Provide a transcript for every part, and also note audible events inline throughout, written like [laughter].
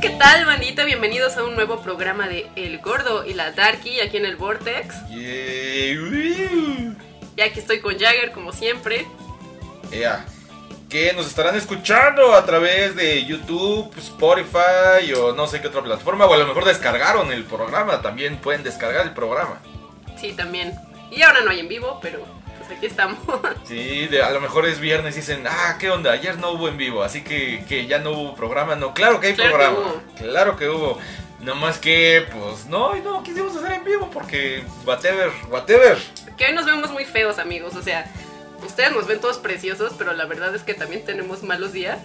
¿qué tal, bandita? Bienvenidos a un nuevo programa de El Gordo y la Darky aquí en el Vortex. Yeah. Y aquí estoy con Jagger, como siempre. Ea, que nos estarán escuchando a través de YouTube, Spotify o no sé qué otra plataforma, o a lo mejor descargaron el programa, también pueden descargar el programa. Sí, también. Y ahora no hay en vivo, pero aquí estamos. [laughs] Sí, de- a lo mejor es viernes y dicen, ah, ¿qué onda? Ayer no hubo en vivo, así que, que ya no hubo programa. No, claro que hay Claro programa. Claro que hubo. No más que, pues, no, y no quisimos hacer en vivo porque, whatever, whatever. que hoy nos vemos muy feos, amigos. O sea, ustedes nos ven todos preciosos, pero la verdad es que también tenemos malos días.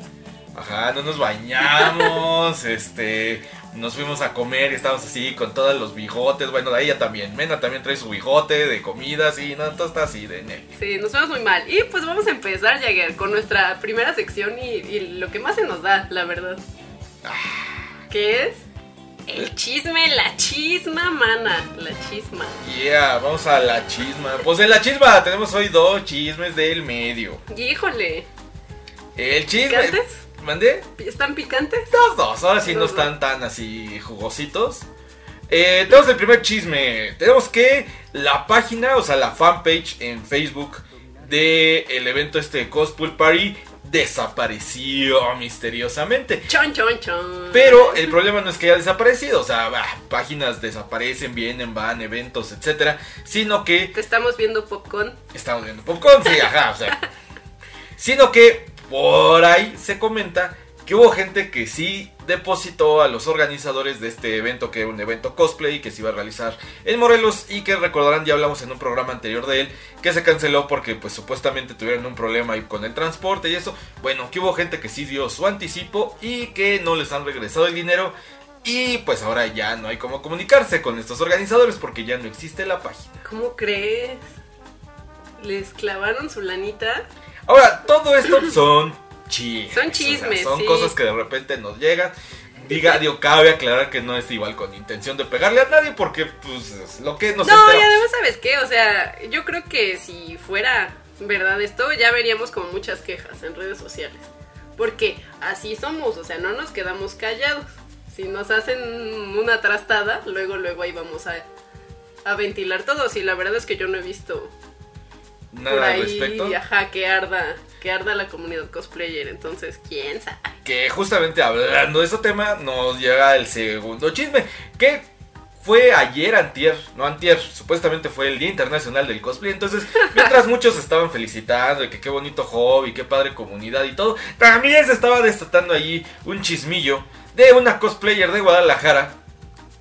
Ajá, no nos bañamos, [laughs] este, nos fuimos a comer y estábamos así con todos los bigotes. Bueno, de ella también. Mena también trae su bigote de comida, así, no, todo está así de Nel. Sí, nos vemos muy mal. Y pues vamos a empezar, Jagger, con nuestra primera sección y, y lo que más se nos da, la verdad. Que es el chisme, la chisma, mana. La chisma. Yeah, vamos a la chisma. Pues en la chisma tenemos hoy dos chismes del medio. Y híjole, El chisme. ¿picantes? ¿Mandé? ¿Están picantes? Dos, dos. Ahora sí no están tan así jugositos. Eh, tenemos el primer chisme. Tenemos que la página, o sea, la fanpage en Facebook de el evento este de Cosplay Party desapareció misteriosamente. Chon, chon, chon. Pero el problema no es que haya desaparecido, o sea, bah, páginas desaparecen, vienen, van, eventos, etcétera, sino que Te estamos viendo popcorn. Estamos viendo popcorn, sí, ajá, o sea. [laughs] Sino que por ahí se comenta que hubo gente que sí depositó a los organizadores de este evento, que era un evento cosplay que se iba a realizar en Morelos y que recordarán, ya hablamos en un programa anterior de él, que se canceló porque pues supuestamente tuvieron un problema ahí con el transporte y eso. Bueno, que hubo gente que sí dio su anticipo y que no les han regresado el dinero. Y pues ahora ya no hay cómo comunicarse con estos organizadores porque ya no existe la página. ¿Cómo crees? ¿Les clavaron su lanita? Ahora, todo esto son chismes. Son chismes, son sí. cosas que de repente nos llegan. Diga, digo, cabe aclarar que no es igual con intención de pegarle a nadie porque, pues, es lo que nos No, y enteramos. además, ¿sabes qué? O sea, yo creo que si fuera verdad esto, ya veríamos como muchas quejas en redes sociales. Porque así somos, o sea, no nos quedamos callados. Si nos hacen una trastada, luego, luego ahí vamos a, a ventilar todos. Y la verdad es que yo no he visto por Nada al respecto. ajá, que arda, que arda la comunidad cosplayer. Entonces, ¿quién sabe? Que justamente hablando de ese tema, nos llega el segundo chisme. Que fue ayer, antier, no antier, supuestamente fue el Día Internacional del Cosplay. Entonces, [laughs] mientras muchos estaban felicitando y que qué bonito hobby, qué padre comunidad y todo, también se estaba desatando allí un chismillo de una cosplayer de Guadalajara.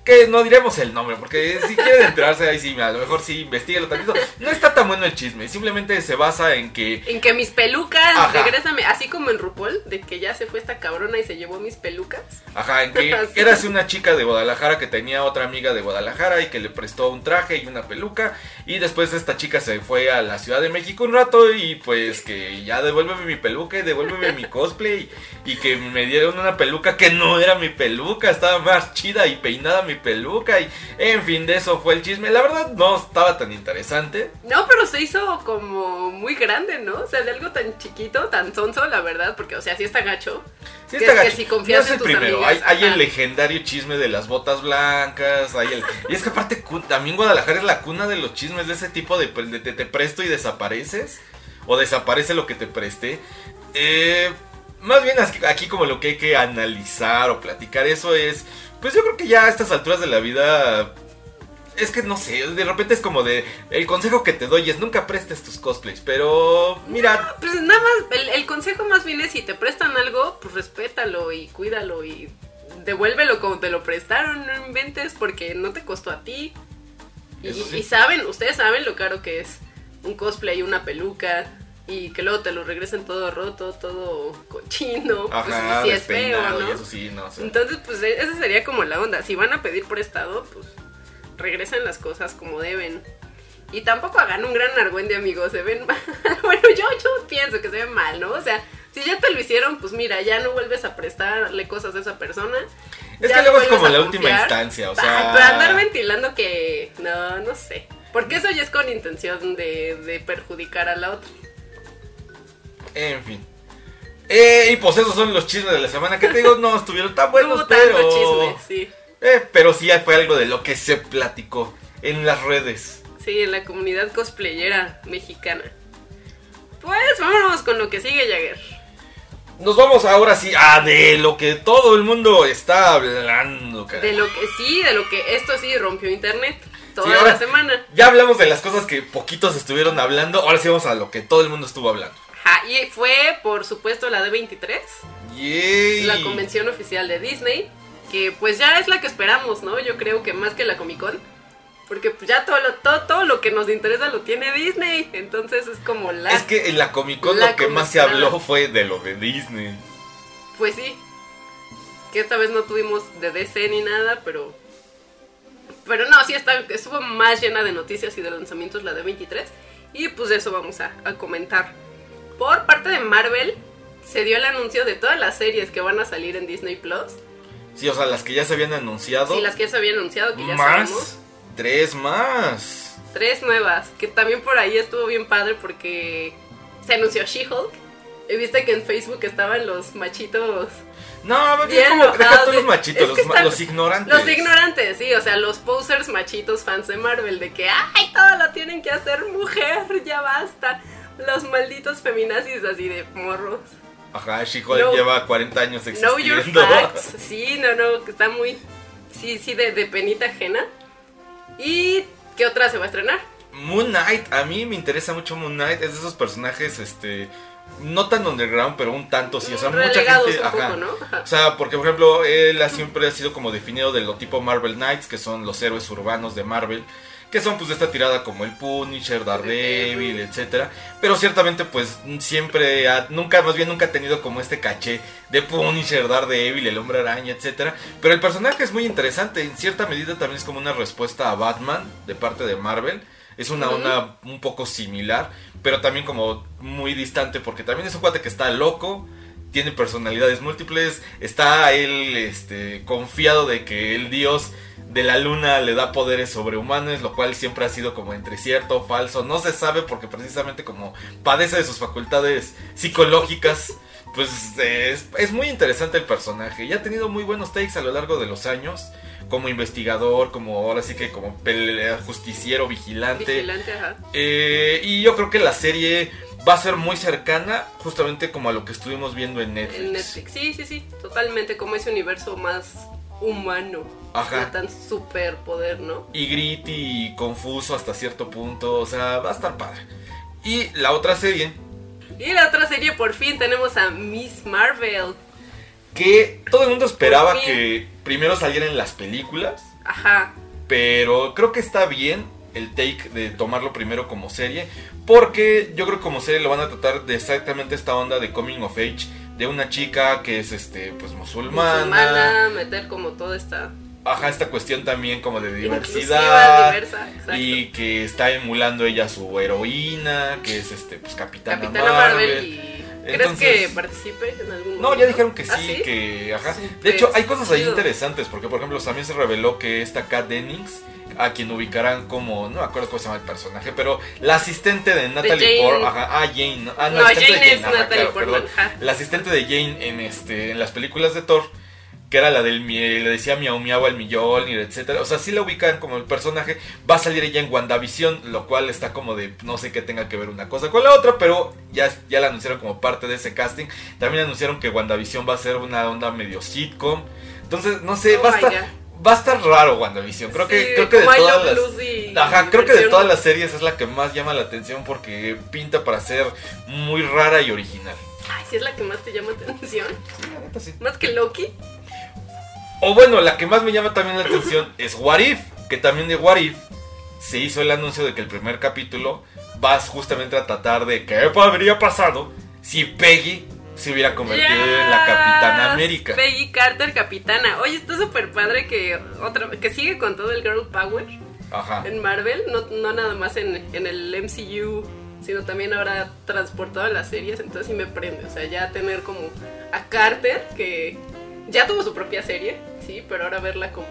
Que no diremos el nombre, porque si quieren enterarse ahí sí, a lo mejor sí investiguenlo tantito. No está tan bueno el chisme, simplemente se basa en que En que mis pelucas, Ajá. regrésame, así como en RuPaul, de que ya se fue esta cabrona y se llevó mis pelucas. Ajá, en que Sí. [laughs] era así una chica de Guadalajara que tenía otra amiga de Guadalajara y que le prestó un traje y una peluca. Y después esta chica se fue a la Ciudad de México un rato y pues que ya devuélveme mi peluca y devuélveme mi cosplay. Y que me dieron una peluca que no era mi peluca, estaba más chida y peinada mi peluca. Y en fin, de eso fue el chisme. La verdad no estaba tan interesante. No, pero se hizo como muy grande, ¿no? O sea, de algo tan chiquito, tan sonso, la verdad, porque, o sea, sí está gacho. Sí Que está es que gacho. si confías no es en el tus primero, amigas, hay, hay el legendario chisme de las botas blancas, hay el... Y es que aparte también Guadalajara es la cuna de los chismes de ese tipo de, de- de te presto y desapareces, o desaparece lo que te presté. Eh, más bien aquí como lo que hay que analizar o platicar eso es, pues yo creo que ya a estas alturas de la vida... Es que no sé, de repente es como de... El consejo que te doy es nunca prestes tus cosplays, pero mira, Pues nada más, el, el consejo más bien es si te prestan algo, pues respétalo y cuídalo y devuélvelo como te lo prestaron, no inventes porque no te costó a ti. Y, sí. y saben, ustedes saben lo caro que es un cosplay, una peluca y que luego te lo regresen todo roto, todo cochino. ajá, pues sí es feo, despeinado ¿no? y eso sí, no sé. Entonces, pues e- esa sería como la onda. Si van a pedir prestado, pues regresen las cosas como deben. Y tampoco hagan un gran argüende, amigos. Se ven [laughs] mal. bueno, yo, yo pienso que se ven mal, ¿no? O sea, si ya te lo hicieron, pues mira, ya no vuelves a prestarle cosas a esa persona. Es que luego es como la última instancia, o sea. pero andar ventilando que. No, no sé. Porque eso ya es con intención de, de perjudicar a la otra. En fin. Eh, y pues esos son los chismes de la semana que te digo, no estuvieron tan buenos, Hubo pero... chisme, sí. Eh, pero sí fue algo de lo que se platicó en las redes. Sí, en la comunidad cosplayera mexicana. Pues vámonos con lo que sigue, Jagger. Nos vamos ahora sí a de lo que todo el mundo está hablando, cara. De lo que sí, de lo que esto sí rompió internet toda Sí, ahora- la semana. Ya hablamos de las cosas que poquitos estuvieron hablando, ahora sí vamos a lo que todo el mundo estuvo hablando. Ajá, y fue, por supuesto, la D23, Yay. la convención oficial de Disney, que pues ya es la que esperamos, ¿no? Yo creo que más que la Comic Con. Porque pues ya todo lo, todo, todo lo que nos interesa lo tiene Disney. Entonces es como la... Es que en la Comic Con La lo que más se habló fue de lo de Disney. Pues sí. Que esta vez no tuvimos de DC ni nada, pero. Pero no, sí está, estuvo más llena de noticias y de lanzamientos la de 23. Y pues de eso vamos a, a comentar. Por parte de Marvel, se dio el anuncio de todas las series que van a salir en Disney Plus. Sí, o sea, las que ya se habían anunciado. Sí, las que ya se habían anunciado, que ya más. sabemos. Tres más. Tres nuevas, que también por ahí estuvo bien padre porque se anunció She-Hulk. Y viste que en Facebook estaban los machitos No, bien como deja todos los machitos, es los, que están- los ignorantes. Los ignorantes, sí, o sea, los posers machitos fans de Marvel, de que, ay, todo lo tienen que hacer mujer, ya basta. Los malditos feminazis así de morros. Ajá, She-Hulk No. lleva 40 años Know your existiendo. facts. Sí, no, no, que está muy, sí, sí, de, de penita ajena. ¿Y qué otra se va a estrenar? Moon Knight, a mí me interesa mucho Moon Knight, es de esos personajes, este, no tan underground, pero un tanto sí, o sea, mucha gente, un ajá. poco, ¿no? Ajá. O sea, porque por ejemplo, él ha siempre ha sido como definido de lo tipo Marvel Knights, que son los héroes urbanos de Marvel, que son pues de esta tirada como el Punisher, Daredevil, etcétera, pero ciertamente pues siempre ha- nunca más bien nunca ha tenido como este caché de Punisher, Daredevil, el Hombre Araña, etcétera, pero el personaje es muy interesante, en cierta medida también es como una respuesta a Batman de parte de Marvel. Es una onda un poco similar, pero también como muy distante, porque también es un cuate que está loco, tiene personalidades múltiples, está él este, confiado de que el dios de la luna le da poderes sobrehumanos, lo cual siempre ha sido como entre cierto o falso, no se sabe porque precisamente como padece de sus facultades psicológicas, pues es, es muy interesante el personaje y ha tenido muy buenos takes a lo largo de los años. Como investigador, como ahora sí que como pelea- justiciero, vigilante. Vigilante, ajá. Eh, y yo creo que la serie va a ser muy cercana justamente como a lo que estuvimos viendo en Netflix. En Netflix, sí, sí, sí, totalmente, como ese universo más humano. Ajá. No tan superpoder, ¿no? Y gritty y confuso hasta cierto punto, o sea, va a estar padre. Y la otra serie, Y la otra serie, por fin, tenemos a Miss Marvel. que todo el mundo esperaba que primero salieran las películas, Ajá. pero creo que está bien el take de tomarlo primero como serie, porque yo creo que como serie lo van a tratar de exactamente esta onda de coming of age, de una chica que es este pues musulmana, Musulmana, meter como toda esta Ajá, esta cuestión también como de diversidad. diversa. Y que está emulando ella a su heroína, que es este, pues Capitana, Capitana Marvel. Marvel. y ¿Crees Entonces- que participe en algún No, momento? ya dijeron que sí, ¿Ah, sí? que ajá. De hecho, hay cosas ahí interesantes, porque por ejemplo también se reveló que esta Kat Dennings, a quien ubicarán como, no me acuerdo cómo se llama el personaje, pero la asistente de Natalie Jane. Portman, ajá, ah, Jane, ¿no? ah, No, asistente Jane de es ajá, Natalie claro, Portman, ajá. La asistente de Jane en este en las películas de Thor, que era la del mi- le decía miau miau al millón, etcétera. O sea, sí la ubican como el personaje. Va a salir ella en WandaVision, lo cual está como de no sé qué tenga que ver una cosa con la otra, pero ya, ya la anunciaron como parte de ese casting. También anunciaron que WandaVision va a ser una onda medio sitcom. Entonces, no sé, Oh va a my estar God. va a estar raro WandaVision. Creo que creo que de todas las Ajá, creo que de todas las series es la que más llama la atención porque pinta para ser muy rara y original. Ay, sí es la que más te llama atención. Sí, la neta sí. Más que Loki. O bueno, la que más me llama también la atención es What If, que también de What If se hizo el anuncio de que el primer capítulo vas justamente a tratar de qué habría pasado si Peggy se hubiera convertido en la Capitana América. Peggy Carter, capitana. Oye, está súper padre que otra que sigue con todo el girl power Ajá. en Marvel, no, no nada más en, en el MCU, sino también ahora transportado a las series, entonces sí me prende, o sea, ya tener como a Carter, que ya tuvo su propia serie, sí, pero ahora verla como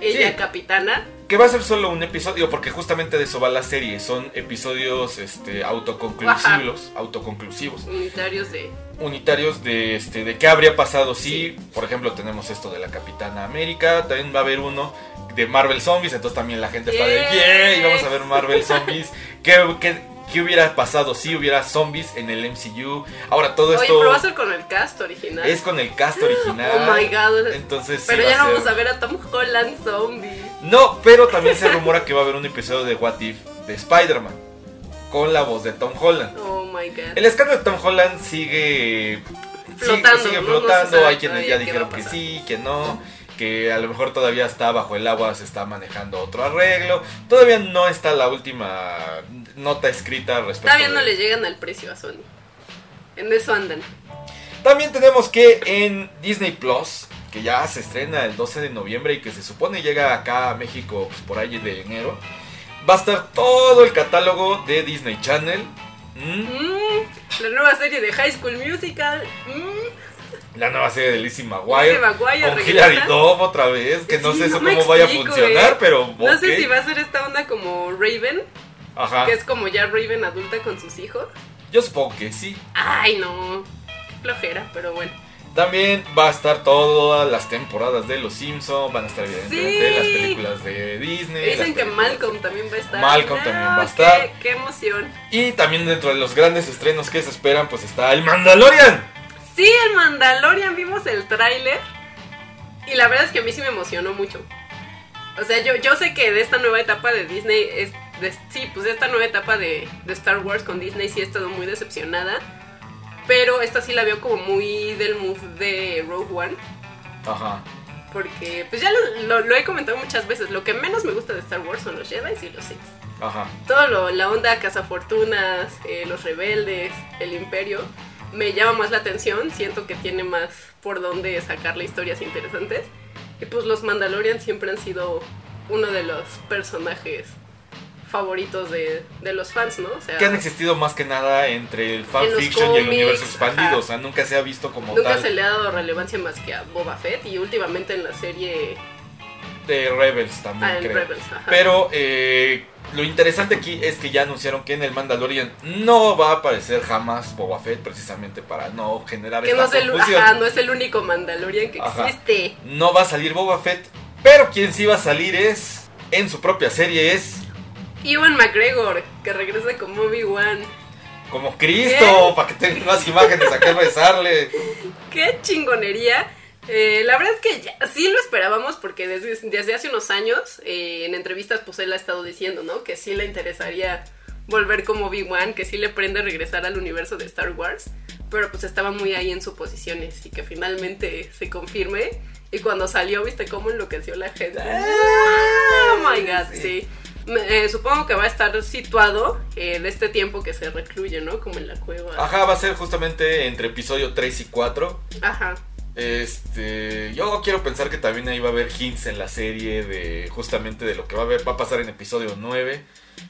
ella Sí. capitana, Que va a ser solo un episodio, porque justamente de eso va la serie. Son episodios este, autoconclusivos. Autoconclusivos. Unitarios de. Unitarios de este. de qué habría pasado si. Por ejemplo, tenemos esto de la Capitana América. También va a haber uno de Marvel Zombies. Entonces también la gente está de Yes. ¡Yay! Vamos a ver Marvel Zombies. [laughs] ¿Qué, qué, qué hubiera pasado si hubiera zombies en el MCU? Ahora todo Oye, esto pero va a ser con el cast original. es con el cast original. [gasps] Oh my god. Entonces sí pero ya no ser- vamos a ver a Tom Holland zombie. No, pero también se rumora que va a haber un episodio de What If de Spider-Man con la voz de Tom Holland. Oh my god. El escándalo de Tom Holland sigue Flotando, sigue, sigue ¿no? No se flotando. Hay quienes ya dijeron que sí, que no, [laughs] que a lo mejor todavía está bajo el agua, se está manejando otro arreglo. Todavía no está la última nota escrita respecto. Todavía no de- le llegan al precio a Sony. En eso andan. También tenemos que en Disney Plus, que ya se estrena el 12 de noviembre y que se supone llega acá a México pues, por ahí de enero, va a estar todo el catálogo de Disney Channel. ¿Mm? Mm, la nueva serie de High School Musical. Mm, La nueva serie de Lizzie McGuire. Lizzie McGuire con. Hilary Duff otra vez, que no Sí, sé eso cómo vaya a funcionar, ¿eh? pero No sé si va a ser esta onda como Raven, Ajá. que es como ya Raven adulta con sus hijos. Yo supongo que sí. Ay, no. Qué flojera, pero bueno. También va a estar todas las temporadas de Los Simpsons, van a estar evidentemente Sí. las películas de Disney. Dicen que Malcolm también va a estar. Malcolm también va a qué- estar. Qué, emoción. Y también dentro de los grandes estrenos que se esperan, pues está El Mandalorian. Sí, el Mandalorian, vimos el tráiler. Y la verdad es que a mí sí me emocionó mucho. O sea, yo, yo sé que de esta nueva etapa de Disney, es de- sí, pues de esta nueva etapa de, de Star Wars con Disney sí he estado muy decepcionada. Pero esta sí la veo como muy del move de Rogue One. Ajá. Porque, pues ya lo, lo- lo he comentado muchas veces, lo que menos me gusta de Star Wars son los Jedi y los Sith. Ajá. Todo lo, la onda cazafortunas, eh, los rebeldes, el imperio, me llama más la atención, siento que tiene más por dónde sacarle historias interesantes. Y pues los Mandalorian siempre han sido uno de los personajes favoritos de, de los fans, ¿no? O sea, Que han existido más que nada entre el fanfiction y el universo expandido. ajá. O sea, nunca se ha visto como nunca tal se le ha dado relevancia más que a Boba Fett y últimamente en la serie de Rebels también, ah, creo. Rebels. ajá. Pero eh, lo interesante aquí es que ya anunciaron que en el Mandalorian no va a aparecer jamás Boba Fett, precisamente para no generar que esta no es, el, ajá, no es el único Mandalorian que Ajá. existe. No va a salir Boba Fett, pero quien sí va a salir es, en su propia serie, es Iwan McGregor, que regresa como Obi-Wan. como Cristo, para que tengan más imágenes a qué rezarle. [laughs] ¡Qué chingonería! Eh, la verdad es que ya- sí lo esperábamos porque desde, desde hace unos años eh, en entrevistas pues él ha estado diciendo, ¿no? Que sí le interesaría volver como Obi-Wan, que sí le prende regresar al universo de Star Wars, pero pues estaba muy ahí en suposiciones y que finalmente se confirme. Y cuando salió, ¿viste cómo enloqueció la gente? ¡Oh, my God! Sí. Eh, supongo que va a estar situado eh, de este tiempo que se recluye, ¿no? Como en la cueva. Ajá, va a ser justamente entre episodio 3 y 4. Ajá. Este, yo quiero pensar que también ahí va a haber hints en la serie de justamente de lo que va a haber, va a pasar en episodio 9,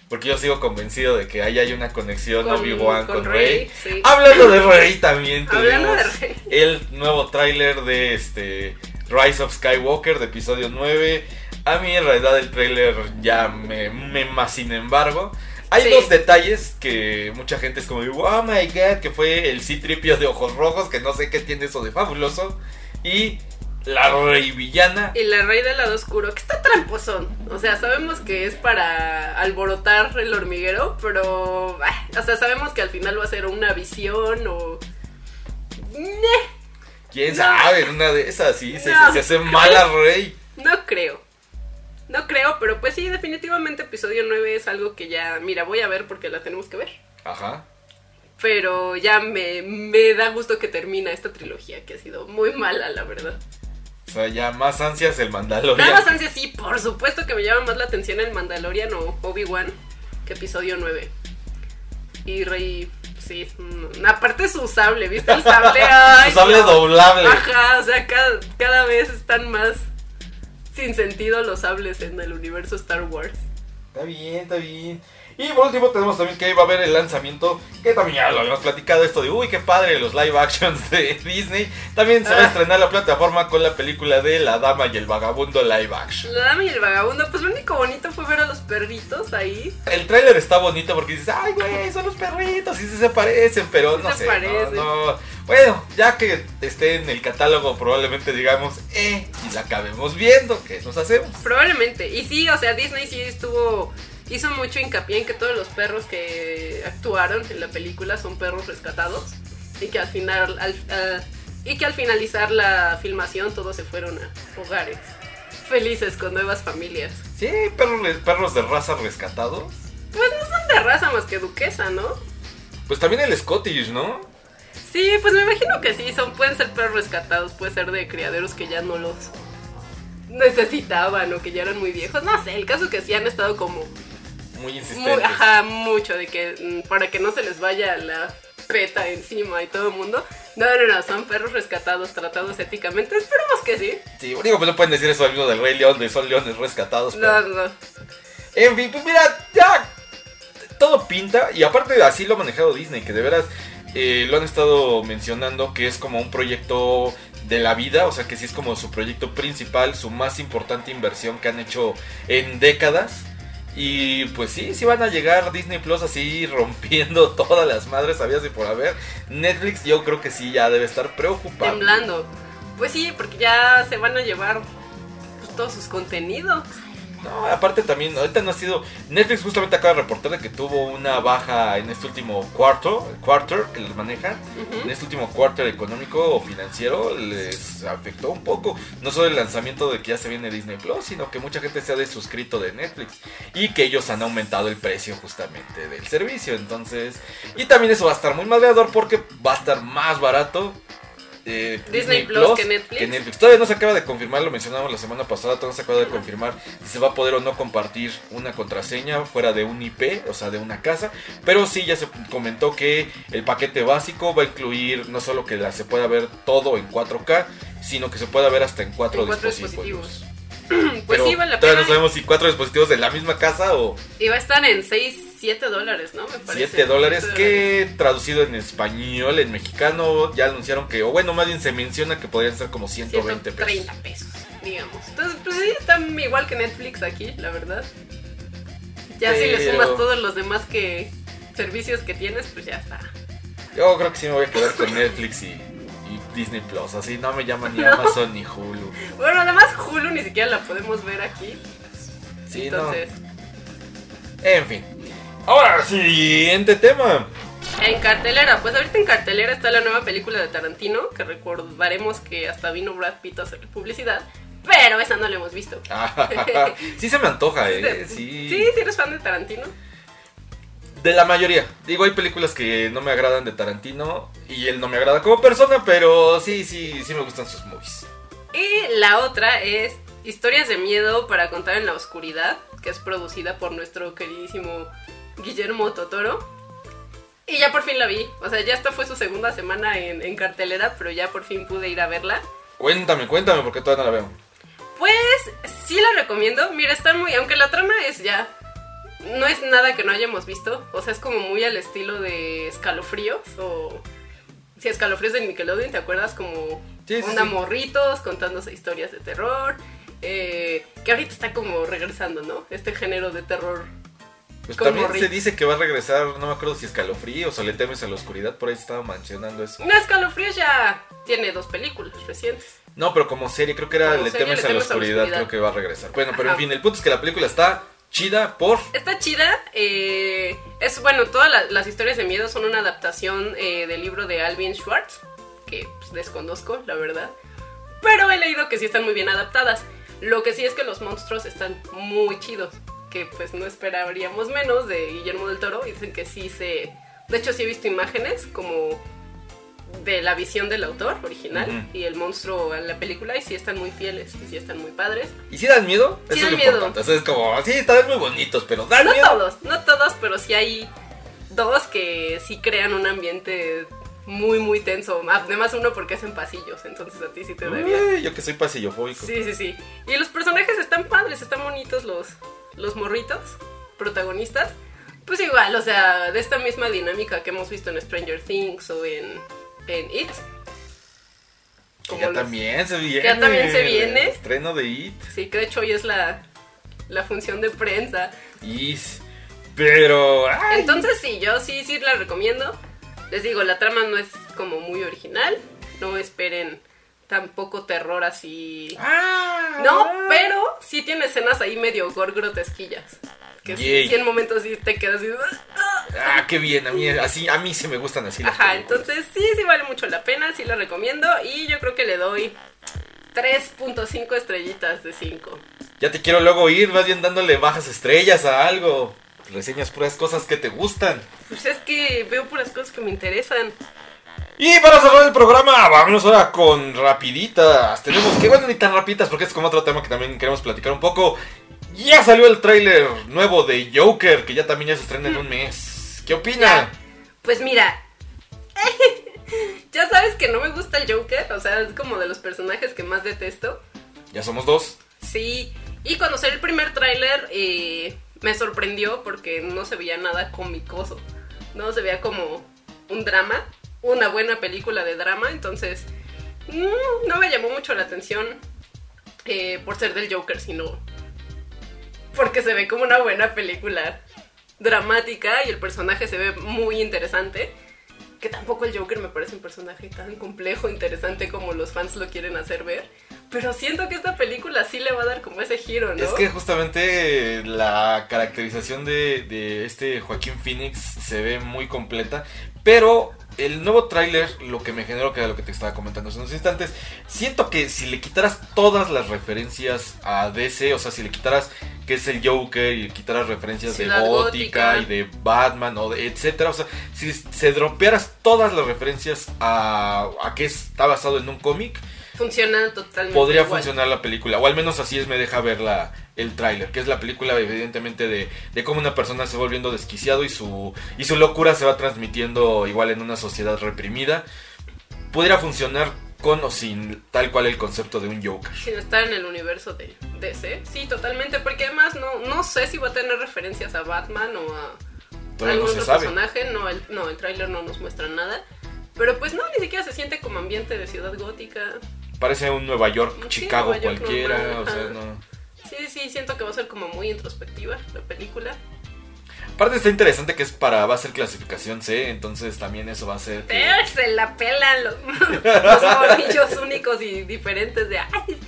porque yo sigo convencido de que ahí hay una conexión Con- Obi-Wan con, con Rey. Rey, sí. Hablando de Rey también [laughs] de Rey. el nuevo tráiler de este Rise of Skywalker de episodio 9. A mí en realidad el tráiler ya me, me más sin embargo. Hay Sí. dos detalles que mucha gente es como, oh my god, que fue el C-Tripio de ojos rojos, que no sé qué tiene eso de fabuloso. Y la rey villana. Y la rey del lado oscuro, que está tramposón. O sea, sabemos que es para alborotar el hormiguero, pero. ah, O sea, sabemos que al final va a ser una visión o. Neh, ¿Quién No. sabe? En Una de esas, sí, se, se hace mala rey. No creo. No creo, pero pues sí, definitivamente episodio 9 es algo que ya, mira, voy a ver porque la tenemos que ver. Ajá. Pero ya me, me da gusto que termina esta trilogía, que ha sido muy mala, la verdad. O sea, ya más ansias el Mandalorian. Más ansia, sí, por supuesto que me llama más la atención el Mandalorian o Obi-Wan que episodio 9. Y Rey, sí, mm, aparte su sable, ¿viste el sable? [laughs] Ay, Su sable no. doblable. Ajá, o sea, cada, cada vez están más sin sentido los sables en el universo Star Wars. Está bien, está bien. Y por último tenemos también que va a haber el lanzamiento, que también ya lo habíamos platicado, esto de, uy, qué padre los live actions de [laughs] Disney. También se va a Ah. estrenar la plataforma con la película de La Dama y el Vagabundo live action. La dama y el vagabundo, pues lo único bonito fue ver a los perritos ahí. El tráiler está bonito porque dices, ay, güey, son los perritos, y sí se parecen, pero Sí no se sé. parecen. no, no. Bueno, ya que esté en el catálogo, probablemente digamos, eh, y la acabemos viendo, ¿qué nos hacemos? Probablemente. Y sí, o sea, Disney sí estuvo. Hizo mucho hincapié en que todos los perros que actuaron en la película son perros rescatados. Y que al final. al- ah, y que al finalizar la filmación todos se fueron a hogares. Felices con nuevas familias. Sí, perros, perros de raza rescatados. Pues no son de raza más que duquesa, ¿no? Pues también el Scottish, ¿no? Sí, pues me imagino que sí, son, pueden ser perros rescatados, puede ser de criaderos que ya no los necesitaban o que ya eran muy viejos. No sé, el caso es que sí han estado como Muy Muy, insistentes. ajá, mucho de que mm, para que no se les vaya la peta encima y todo el mundo. No, no, no, son perros rescatados, tratados éticamente. Esperemos que sí. Sí, digo, pues no pueden decir eso al mismo del Rey León, de son leones rescatados. pero- No, no. En fin, pues mira, ya todo pinta y aparte así lo ha manejado Disney, que de veras eh, lo han estado mencionando que es como un proyecto de la vida, o sea que sí es como su proyecto principal, su más importante inversión que han hecho en décadas. Y pues sí, sí van a llegar Disney Plus así [laughs] rompiendo todas las madres habías y por haber. Netflix yo creo que sí ya debe estar preocupado. Temblando. Pues sí, porque ya se van a llevar pues, todos sus contenidos. No, aparte también, ahorita no ha sido. Netflix justamente acaba de reportar de que tuvo una baja en este último cuarto, quarter que les maneja. En este último quarter económico o financiero les afectó un poco. No solo el lanzamiento de que ya se viene Disney Plus, sino que mucha gente se ha desuscrito de Netflix. Y que ellos han aumentado el precio justamente del servicio. Entonces. Y también eso va a estar muy madreador porque va a estar más barato. Eh, Disney Plus que Netflix. Todavía no se acaba de confirmar, lo mencionamos la semana pasada, todavía no se acaba de confirmar si se va a poder o no compartir una contraseña fuera de un IP, o sea, de una casa. Pero sí, ya se comentó que el paquete básico va a incluir no solo que la- se pueda ver todo en 4K, sino que se pueda ver hasta en cuatro, En cuatro dispositivos. dispositivos. [clears throat] Pues Pero sí, vale la todavía pena. no sabemos si cuatro dispositivos de la misma casa o Y va a estar en 6, 7 dólares, ¿no? Me parece. 7 dólares que traducido en español, en mexicano, ya anunciaron que, o bueno, más bien se menciona que podrían ser como 120 pesos. 130 pesos, digamos. Entonces, pues sí, están igual que Netflix aquí, la verdad. Ya si le sumas todos los demás que servicios que tienes, pues ya está. Yo creo que sí me voy a quedar con Netflix y, y Disney Plus. Así no me llaman ni [laughs] No. Amazon ni Hulu. Bueno, además Hulu ni siquiera la podemos ver aquí. Sí, Entonces, no. En fin. Ahora, siguiente tema. en cartelera, pues ahorita en cartelera está la nueva película de Tarantino, que recordaremos que hasta vino Brad Pitt a hacer publicidad, pero esa no la hemos visto. [laughs] sí se me antoja, eh. sí, Sí. sí eres fan de Tarantino. De la mayoría. Digo, hay películas que no me agradan de Tarantino y él no me agrada como persona, pero sí, sí, sí me gustan sus movies. Y la otra es Historias de miedo para contar en la oscuridad, que es producida por nuestro queridísimo Guillermo Totoro. Y ya por fin la vi. O sea, ya esta fue su segunda semana en, en cartelera, pero ya por fin pude ir a verla. Cuéntame, cuéntame, porque todavía no la veo. Pues sí la recomiendo. Mira, está muy. Aunque la trama es ya. No es nada que no hayamos visto. O sea, es como muy al estilo de escalofríos. O. Si escalofríos de Nickelodeon, ¿te acuerdas? Como Sí, sí, una sí. morritos contándose historias de terror. eh, que ahorita está como regresando, ¿no? Este género de terror. Pues también se dice que va a regresar, no me acuerdo si escalofríos o le temes a la oscuridad, por ahí estaba mencionando eso. No, escalofríos ya tiene dos películas recientes. No, pero como serie, creo que era Como Le serie, temes Le a la temes a la oscuridad, creo que va a regresar. Bueno, pero en fin, el punto es que la película está chida por... Está chida. eh, es bueno, todas la- las historias de miedo son una adaptación eh, del libro de Alvin Schwartz, que pues, desconozco, la verdad. Pero he leído que sí están muy bien adaptadas. Lo que sí es que los monstruos están muy chidos. Que pues no esperaríamos menos de Guillermo del Toro. Y dicen que sí se. De hecho, sí he visto imágenes como de la visión del autor original y el monstruo en la película. Y sí están muy fieles y sí están muy padres. ¿Y si dan miedo? Sí Eso es dan miedo. importante. O sea, es como, sí, están muy bonitos, pero dan No miedo. todos, no todos, pero sí hay dos que sí crean un ambiente muy, muy tenso. Además uno porque es en pasillos, entonces a ti sí te daría. Uy, yo que soy pasillofóbico. Sí, sí, sí. Y los personajes están padres, están bonitos los, los morritos, protagonistas. Pues igual, o sea, de esta misma dinámica que hemos visto en Stranger Things o en, en It. Como ya los- también se viene. ya también se viene. el Estreno de It. Sí, que de hecho hoy es la, la función de prensa. Is. Pero. ay, Entonces sí, yo sí, sí la recomiendo. Les digo, la trama no es como muy original. No esperen tampoco terror así. ah, No, pero sí tiene escenas ahí medio gore grotesquillas. Que Yay. sí en momentos sí te quedas así. "Ah". Ah, qué bien. A mí, así, a mí se me gustan así las Ajá, películas. entonces sí, sí vale mucho la pena, sí la recomiendo. Y yo creo que le doy 3.5 estrellitas de 5. Ya te quiero luego ir, vas bien dándole bajas estrellas a algo. Reseñas puras cosas que te gustan. Pues es que veo puras cosas que me interesan. Y para cerrar el programa, vámonos ahora con rapiditas. Tenemos que, bueno, ni tan rapiditas porque es como otro tema que también queremos platicar un poco. Ya salió el tráiler nuevo de Joker, que ya también ya se estrena en un mes. ¿Qué opina? Pues mira, [laughs] ya sabes que no me gusta el Joker, o sea, es como de los personajes que más detesto. Ya somos dos. Sí, y cuando salió el primer tráiler eh, me sorprendió porque no se veía nada comicoso, no se veía como un drama, una buena película de drama, entonces mm, no me llamó mucho la atención eh, por ser del Joker, sino porque se ve como una buena película dramática y el personaje se ve muy interesante. Que tampoco el Joker me parece un personaje tan complejo, interesante como los fans lo quieren hacer ver. Pero siento que esta película sí le va a dar como ese giro, ¿no? Es que justamente la caracterización de, de este Joaquín Phoenix se ve muy completa, pero el nuevo tráiler, lo que me generó, que era lo que te estaba comentando hace unos instantes, siento que si le quitaras todas las referencias a DC, o sea, si le quitaras que es el Joker y le quitaras referencias Ciudad de Gótica, Gótica. y de Batman, o de etcétera, o sea, si se dropearas todas las referencias a, a que está basado en un cómic, Funciona totalmente podría igual. funcionar la película, o al menos así es me deja ver la, el tráiler, que es la película evidentemente de, de cómo una persona se va volviendo desquiciado y su, y su locura se va transmitiendo igual en una sociedad reprimida. Pudiera funcionar con o sin tal cual el concepto de un Joker. Sin estar en el universo de DC. Sí, totalmente. Porque además no, no sé si va a tener referencias a Batman o a Todavía algún otro personaje. No, el, no, el tráiler no nos muestra nada. Pero pues no, ni siquiera se siente como ambiente de ciudad gótica. Parece un Nueva York, Sí, Chicago Nueva York cualquiera, normal, o sea, no. Sí, sí, siento que va a ser como muy introspectiva la película. Aparte está interesante que es para, va a ser clasificación C, entonces también eso va a ser que... Se la pelan los, [laughs] los morrillos únicos y diferentes de ay,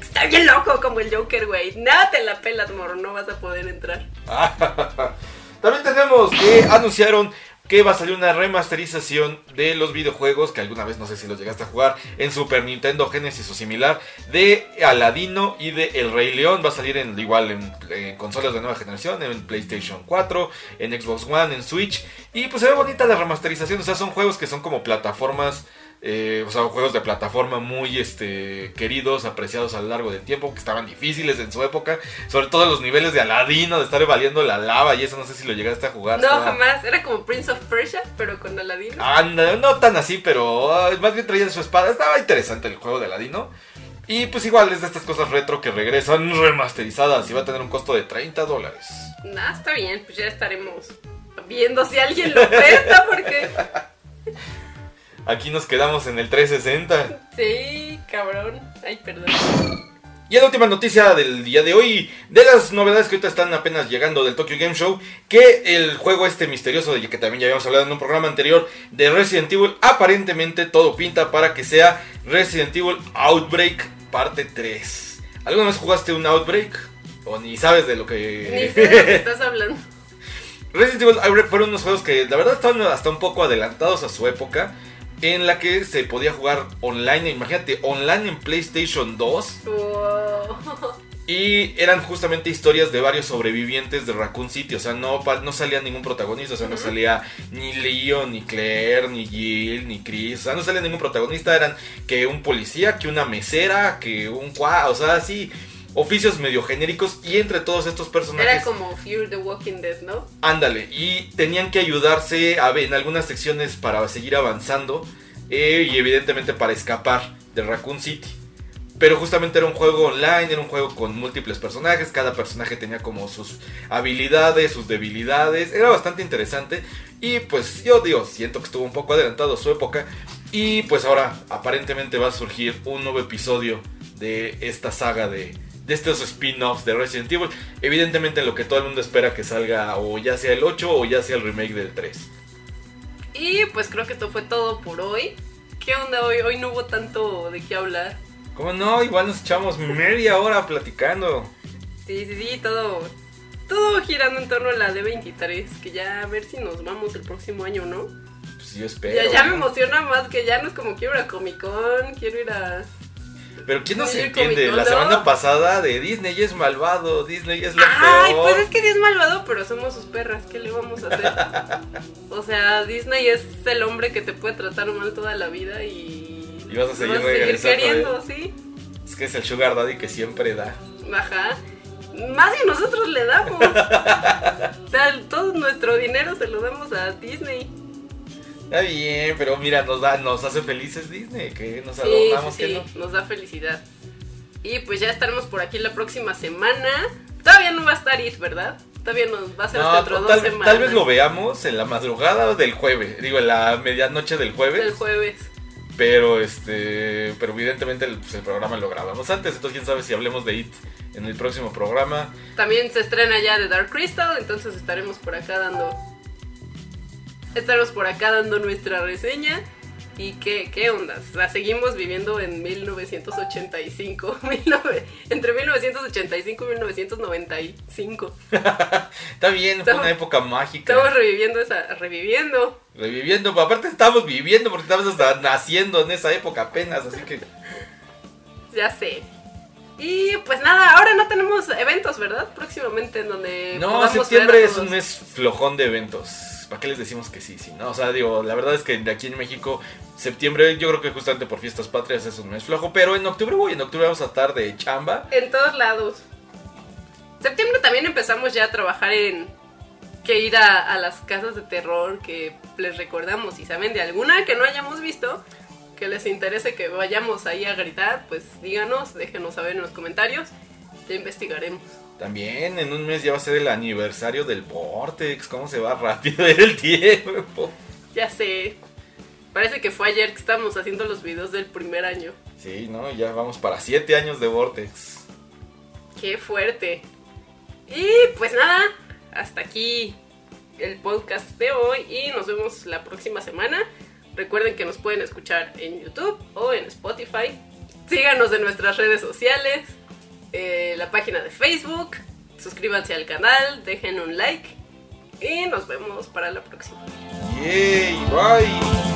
está bien loco como el Joker, güey. Nada te la pelas, moro, no vas a poder entrar. [laughs] También tenemos que anunciaron que va a salir una remasterización de los videojuegos que alguna vez no sé si los llegaste a jugar en Super Nintendo Genesis o similar de Aladino y de El Rey León. Va a salir en igual en, en consolas de nueva generación en PlayStation 4 en Xbox One en Switch. Y pues se ve bonita la remasterización o sea son juegos que son como plataformas eh, o sea, juegos de plataforma muy este, queridos, apreciados a lo largo del tiempo, que estaban difíciles en su época, sobre todo los niveles de Aladino, de estar evadiendo la lava y eso no sé si lo llegaste a jugar. No, estaba- jamás. Era como Prince of Persia, pero con Aladino. Anda, no tan así, pero ah, más bien traía su espada. Estaba interesante el juego de Aladino. Y pues igual es de estas cosas retro que regresan remasterizadas y va a tener un costo de 30 dólares. Nah, está bien, pues ya estaremos viendo si alguien lo presta, porque Aquí nos quedamos en el 360. sí, cabrón. Ay, perdón. Y la última noticia del día de hoy, de las novedades que ahorita están apenas llegando del Tokyo Game Show, que el juego este misterioso, de que también ya habíamos hablado en un programa anterior, de Resident Evil, aparentemente todo pinta para que sea Resident Evil Outbreak parte 3. ¿Alguna vez jugaste un Outbreak? ¿O ni sabes de lo Ni que... sé de lo que estás hablando. Resident Evil Outbreak fueron unos juegos que la verdad estaban hasta un poco adelantados a su época, en la que se podía jugar online, imagínate, online en PlayStation 2. Wow. Y eran justamente historias de varios sobrevivientes de Raccoon City. O sea, no, no salía ningún protagonista. O sea, no salía ni Leon, ni Claire, ni Jill, ni Chris. O sea, no salía ningún protagonista. Eran que un policía, que una mesera, que un cua. O sea, así. Oficios medio genéricos. Y entre todos estos personajes. Era como Fear the Walking Dead, ¿no? Ándale, y tenían que ayudarse a ver, en algunas secciones para seguir avanzando eh, y evidentemente para escapar de Raccoon City. Pero justamente era un juego online, era un juego con múltiples personajes, cada personaje tenía como sus habilidades, sus debilidades, era bastante interesante y pues yo digo, siento que estuvo un poco adelantado a su época y pues ahora aparentemente va a surgir un nuevo episodio de esta saga de, de estos spin-offs de Resident Evil. Evidentemente lo que todo el mundo espera que salga o ya sea el 8 o ya sea el remake del 3. Y pues creo que esto fue todo por hoy. ¿Qué onda hoy? Hoy no hubo tanto de qué hablar. ¿Cómo no? Igual nos echamos media hora platicando. Sí, sí, sí, todo, todo girando en torno a la D23. Que ya a ver si nos vamos el próximo año, ¿no? Pues yo espero. Ya, ya me emociona más que ya no es como quiero ir a Comic Con, quiero ir a... Pero ¿quién no se Oye, entiende? La semana pasada de Disney es malvado, Disney es lo Ay, peor. pues es que sí es malvado, pero somos sus perras, ¿qué le vamos a hacer? [laughs] o sea, Disney es el hombre que te puede tratar mal toda la vida y... Y vas a seguir lo seguir regresando, queriendo, sí. Es que es el sugar daddy que siempre da. Ajá. Más si nosotros le damos. [laughs] o sea, todo nuestro dinero se lo damos a Disney. Está bien, pero mira, nos da, nos hace felices Disney, que nos Sí, adornamos sí, que sí, no. nos da felicidad. Y pues ya estaremos por aquí la próxima semana. Todavía no va a estar It, ¿verdad? Todavía nos va a ser No, hasta de tal, dos semanas. tal vez lo veamos en la madrugada del jueves, digo, en la medianoche del jueves. El jueves. Pero este, pero evidentemente el, pues, el programa lo grabamos antes, entonces quién sabe si hablemos de It en el próximo programa. También se estrena ya The Dark Crystal, entonces estaremos por acá dando. Estaremos por acá dando nuestra reseña. ¿Y qué, qué onda? La seguimos viviendo en 1985. 19 [laughs] entre 1985 y 1995. [laughs] Está bien, fue Estamos- una época mágica. Estamos reviviendo esa. reviviendo. Reviviendo, aparte estamos viviendo porque estamos hasta naciendo en esa época apenas, así que Ya sé. Y pues nada, ahora no tenemos eventos, ¿verdad? Próximamente en donde. No, septiembre es un mes flojón de eventos. ¿Para qué les decimos que sí, sí? No, o sea, digo, la verdad es que de aquí en México, septiembre, yo creo que justamente por fiestas patrias es un mes flojo, pero en octubre voy, en octubre vamos a estar de chamba. En todos lados. Septiembre también empezamos ya a trabajar en que ir a, las casas de terror que les recordamos. Si saben de alguna que no hayamos visto, que les interese que vayamos ahí a gritar, pues díganos, déjenos saber en los comentarios. Ya investigaremos. También en un mes ya va a ser el aniversario del Vortex, cómo se va rápido [laughs] el tiempo. Ya sé. Parece que fue ayer que estábamos haciendo los videos del primer año. Sí, ¿no? Ya vamos para siete años de Vortex. Qué fuerte. Y pues nada, hasta aquí el podcast de hoy y nos vemos la próxima semana. Recuerden que nos pueden escuchar en YouTube o en Spotify. Síganos en nuestras redes sociales, eh, la página de Facebook. Suscríbanse al canal, dejen un like y nos vemos para la próxima. Bye.